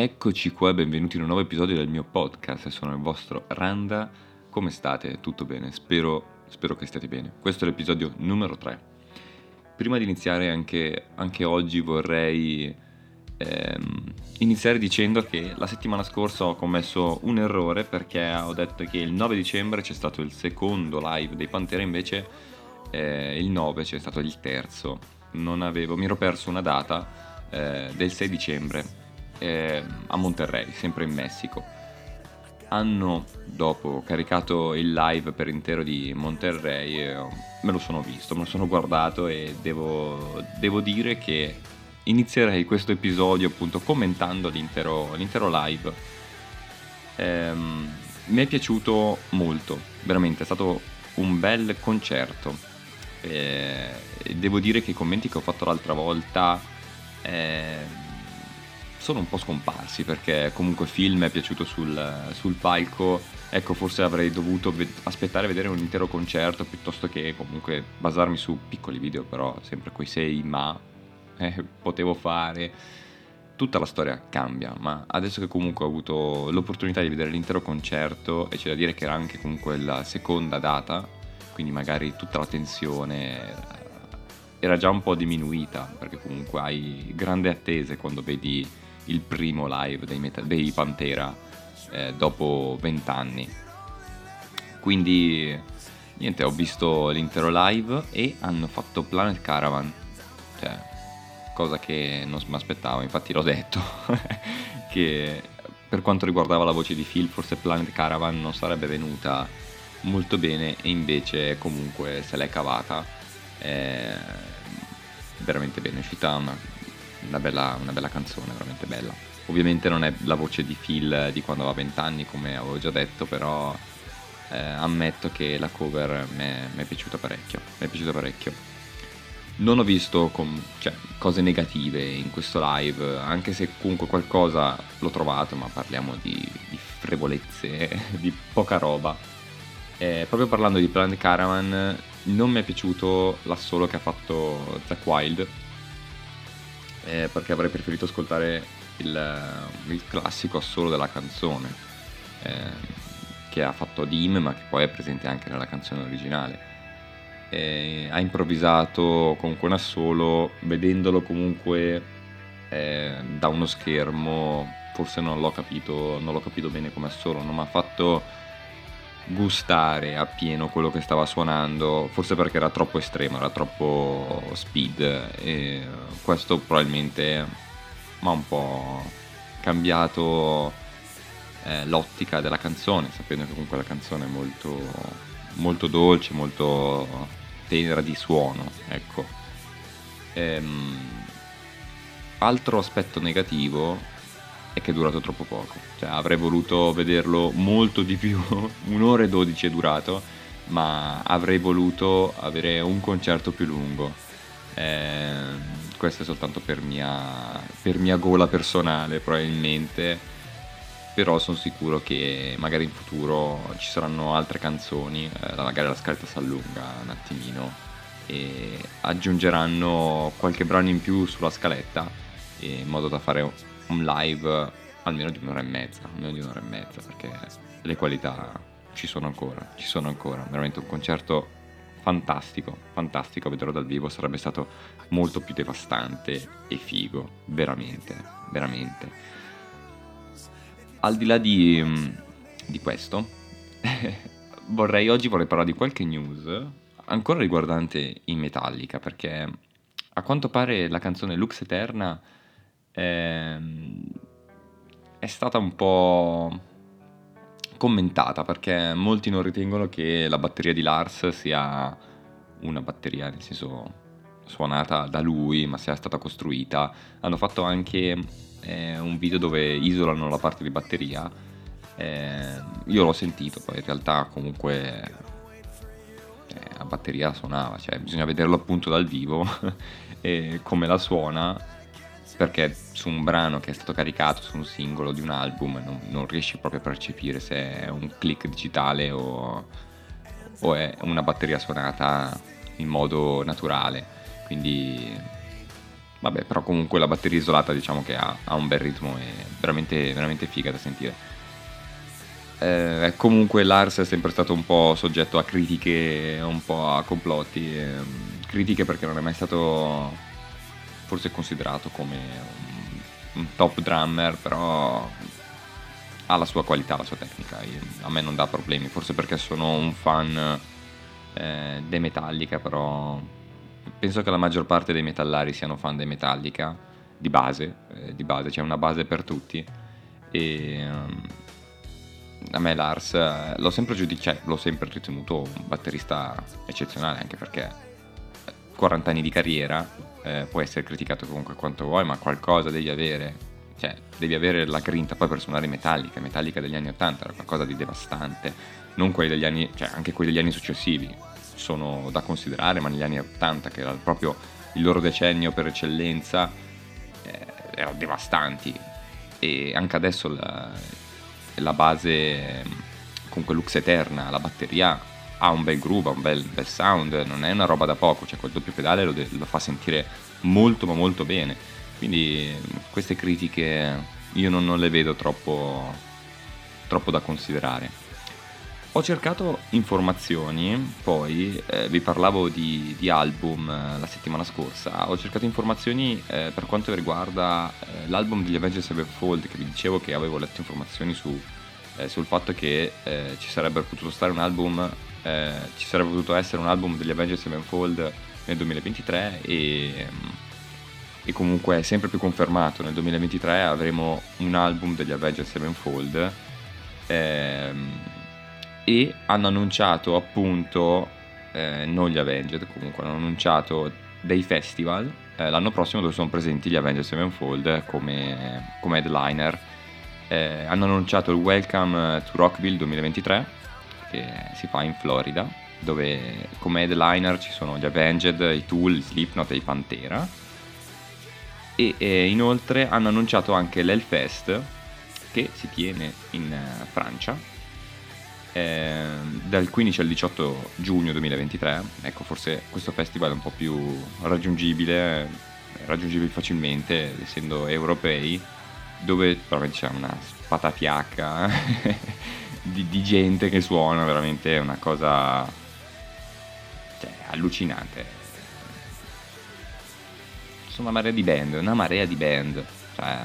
Eccoci qua, benvenuti in un nuovo episodio del mio podcast. Sono il vostro Randa. Come state? Tutto bene? Spero, spero che stiate bene. Questo è l'episodio numero 3. Prima di iniziare anche, anche oggi vorrei ehm, iniziare dicendo che la settimana scorsa ho commesso un errore perché ho detto che il 9 dicembre c'è stato il secondo live dei Pantera, invece eh, il 9 c'è stato il terzo. Non avevo, mi ero perso una data eh, del 6 dicembre eh, a Monterrey, sempre in Messico. Hanno dopo caricato il live per intero di Monterrey, eh, me lo sono visto, me lo sono guardato e devo, devo dire che inizierei questo episodio appunto commentando l'intero, l'intero live. Eh, mi è piaciuto molto, veramente, è stato un bel concerto. Eh, devo dire che i commenti che ho fatto l'altra volta eh, sono un po' scomparsi perché comunque Phil mi è piaciuto sul, sul palco, ecco forse avrei dovuto ve- aspettare a vedere un intero concerto piuttosto che comunque basarmi su piccoli video, però sempre quei sei ma eh, potevo fare. Tutta la storia cambia, ma adesso che comunque ho avuto l'opportunità di vedere l'intero concerto e c'è da dire che era anche comunque la seconda data, quindi magari tutta la tensione era già un po' diminuita, perché comunque hai grande attese quando vedi il primo live dei, Meta- dei Pantera eh, dopo vent'anni. Quindi niente, ho visto l'intero live e hanno fatto Planet Caravan, cioè cosa che non mi aspettavo, infatti l'ho detto, che per quanto riguardava la voce di Phil forse Planet Caravan non sarebbe venuta molto bene e invece comunque se l'è cavata eh, veramente bene, è uscita una una bella, una bella canzone, veramente bella. Ovviamente non è la voce di Phil di quando aveva 20 anni, come avevo già detto, però eh, ammetto che la cover mi è piaciuta parecchio. Mi è piaciuta parecchio. Non ho visto com- cioè, cose negative in questo live, anche se comunque qualcosa l'ho trovato, ma parliamo di, di frevolezze, di poca roba. Eh, proprio parlando di Planet Caravan, non mi è piaciuto l'assolo che ha fatto Zack Wild eh, perché avrei preferito ascoltare il, il classico assolo della canzone eh, che ha fatto Dim ma che poi è presente anche nella canzone originale. Eh, ha improvvisato comunque un assolo vedendolo comunque eh, da uno schermo forse non l'ho capito non l'ho capito bene come assolo non mi ha fatto gustare appieno quello che stava suonando, forse perché era troppo estremo, era troppo speed e questo probabilmente mi ha un po' cambiato eh, l'ottica della canzone, sapendo che comunque la canzone è molto, molto dolce, molto tenera di suono, ecco. Ehm, altro aspetto negativo è che è durato troppo poco. Cioè, avrei voluto vederlo molto di più, un'ora e dodici è durato, ma avrei voluto avere un concerto più lungo. Eh, questo è soltanto per mia, per mia gola personale, probabilmente. Però sono sicuro che magari in futuro ci saranno altre canzoni, eh, magari la scaletta si allunga un attimino e aggiungeranno qualche brano in più sulla scaletta in modo da fare un live almeno di un'ora e mezza, almeno di un'ora e mezza, perché le qualità ci sono ancora, ci sono ancora, veramente un concerto fantastico, fantastico vederlo dal vivo, sarebbe stato molto più devastante e figo, veramente, veramente. Al di là di, mm, di questo, vorrei oggi vorrei parlare di qualche news ancora riguardante in Metallica, perché a quanto pare la canzone Lux Eterna ehm, è stata un po' commentata perché molti non ritengono che la batteria di Lars sia una batteria nel senso suonata da lui ma sia stata costruita. Hanno fatto anche eh, un video dove isolano la parte di batteria. Eh, io l'ho sentito poi in realtà comunque eh, la batteria suonava cioè bisogna vederlo appunto dal vivo e come la suona perché su un brano che è stato caricato su un singolo di un album non, non riesci proprio a percepire se è un click digitale o, o è una batteria suonata in modo naturale. Quindi Vabbè, però comunque la batteria isolata diciamo che ha, ha un bel ritmo e veramente, veramente figa da sentire. Eh, comunque Lars è sempre stato un po' soggetto a critiche, un po' a complotti. Eh, critiche perché non è mai stato forse considerato come un, top drummer, però ha la sua qualità, la sua tecnica. A me non dà problemi, forse perché sono un fan eh, dei Metallica, però penso che la maggior parte dei metallari siano fan dei Metallica di base, eh, di base, c'è una base per tutti e um, a me Lars eh, l'ho sempre giudicato, cioè, l'ho sempre ritenuto un batterista eccezionale anche perché 40 anni di carriera eh, può essere criticato comunque quanto vuoi, ma qualcosa devi avere, cioè devi avere la grinta poi per suonare Metallica, Metallica degli anni 80 era qualcosa di devastante, non quelli degli anni, cioè anche quelli degli anni successivi, sono da considerare, ma negli anni 80, che era proprio il loro decennio per eccellenza, eh, erano devastanti. E anche adesso la, la base, comunque Lux Eterna, la batteria ha un bel groove, ha un bel, bel, sound, non è una roba da poco, cioè quel doppio pedale lo, lo fa sentire molto ma molto bene. Quindi queste critiche io non, non le vedo troppo, troppo da considerare. Ho cercato informazioni, poi eh, vi parlavo di, di album eh, la settimana scorsa, ho cercato informazioni eh, per quanto riguarda eh, l'album degli Avengers Sevenfold, che vi dicevo che avevo letto informazioni su, eh, sul fatto che eh, ci sarebbe potuto stare un album, ci sarebbe potuto essere un album degli Avengers Sevenfold nel 2023 e, e comunque è sempre più confermato, nel 2023 avremo un album degli Avengers Sevenfold. Ehm, e hanno annunciato appunto, eh, non gli Avenged comunque, hanno annunciato dei festival eh, l'anno prossimo dove sono presenti gli Avenged Sevenfold come, come headliner. Eh, hanno annunciato il Welcome to Rockville 2023 che si fa in Florida dove come headliner ci sono gli Avenged, i Tool, i Slipknot e i Pantera e eh, inoltre hanno annunciato anche l'Hellfest che si tiene in uh, Francia eh, dal 15 al 18 giugno 2023. Ecco, forse questo festival è un po' più raggiungibile, raggiungibile facilmente, essendo europei, dove probabilmente c'è una spatatiacca di, di, gente che suona, veramente una cosa cioè, allucinante. Sono una marea di band, una marea di band. Cioè,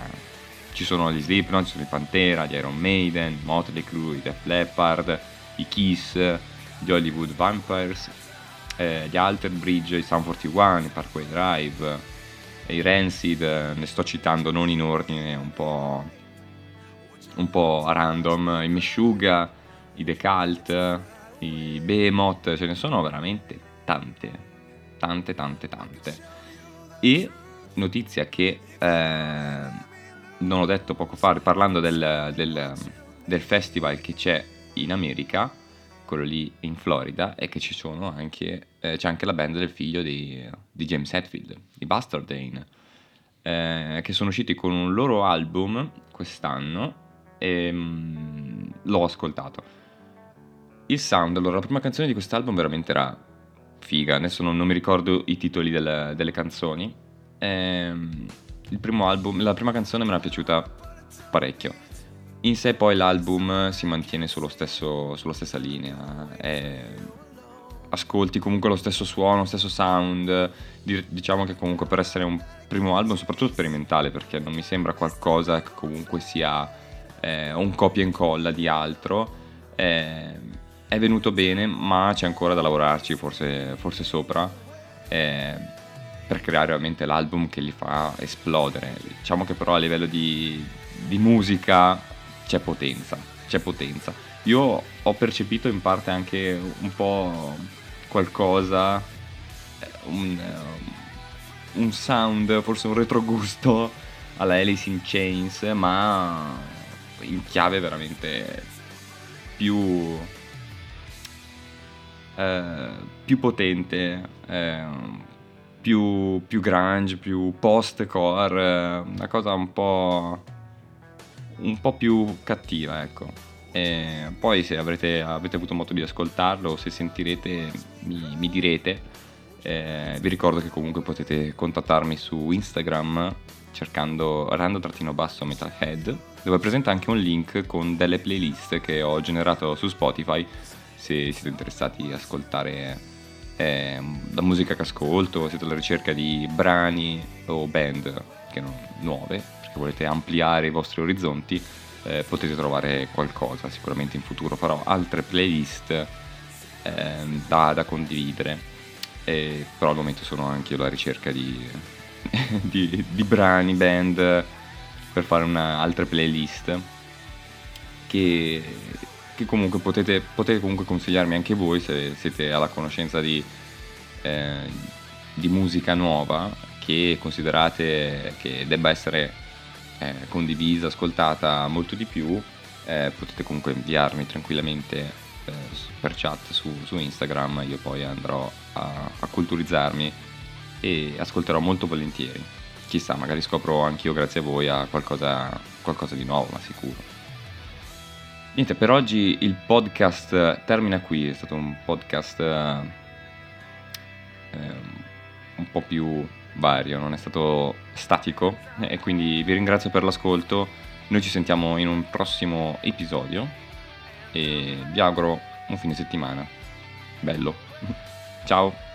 ci sono gli Slipknot, ci sono i Pantera, gli Iron Maiden, Motley Crue, i Def Leppard, i Kiss, gli Hollywood Vampires, eh, gli Alter Bridge, i Sound 41, i Parkway Drive, i Rancid, ne sto citando non in ordine, un po', un po' a random, i Meshuga, i The Cult, i Behemoth, ce ne sono veramente tante, tante, tante, tante. E notizia che eh, non ho detto poco fa, parlando del, del, del festival che c'è in America, quello lì in Florida, è che ci sono anche, eh, c'è anche la band del figlio di, di James Hetfield, di Bastardane, eh, che sono usciti con un loro album quest'anno e mm, l'ho ascoltato. Il sound, allora la prima canzone di quest'album veramente era figa, adesso non, non mi ricordo i titoli delle, delle canzoni. Ehm, il primo album, la prima canzone mi era piaciuta parecchio. In sé poi l'album si mantiene stesso, sulla stessa linea. Ascolti comunque lo stesso suono, lo stesso sound. Diciamo che comunque per essere un primo album, soprattutto sperimentale, perché non mi sembra qualcosa che comunque sia eh, un copia e incolla di altro. Eh, è venuto bene, ma c'è ancora da lavorarci, forse, forse sopra. Eh, per creare veramente l'album che li fa esplodere. Diciamo che però a livello di, di musica c'è potenza, c'è potenza. Io ho percepito in parte anche un po' qualcosa, eh, un, eh, un sound, forse un retrogusto alla Alice in Chains, ma in chiave veramente più, eh, più potente, eh, più, più grunge, più post-core, una cosa un po', un po' più cattiva, ecco. E poi se avrete, avete avuto modo di ascoltarlo, se sentirete, mi, mi direte. Eh, vi ricordo che comunque potete contattarmi su Instagram cercando rando-basso metalhead dove presenta anche un link con delle playlist che ho generato su Spotify se siete interessati ad ascoltare eh, la musica che ascolto, siete alla ricerca di brani o band che non, nuove, perché volete ampliare i vostri orizzonti, eh, potete trovare qualcosa. Sicuramente in futuro farò altre playlist eh, da, da, condividere, però al momento sono anche io alla ricerca di, di, di brani, band per fare una, altre playlist che, che comunque potete, potete, comunque consigliarmi anche voi se siete alla conoscenza di, eh, di musica nuova che considerate che debba essere eh, condivisa, ascoltata molto di più, eh, potete comunque inviarmi tranquillamente eh, per chat su, su, Instagram, io poi andrò a, a culturizzarmi e ascolterò molto volentieri chissà, magari scopro anch'io grazie a voi a qualcosa, qualcosa di nuovo, ma sicuro. Niente, per oggi il podcast termina qui, è stato un podcast eh, un po' più vario, non è stato statico e quindi vi ringrazio per l'ascolto. Noi ci sentiamo in un prossimo episodio e vi auguro un fine settimana bello. Ciao!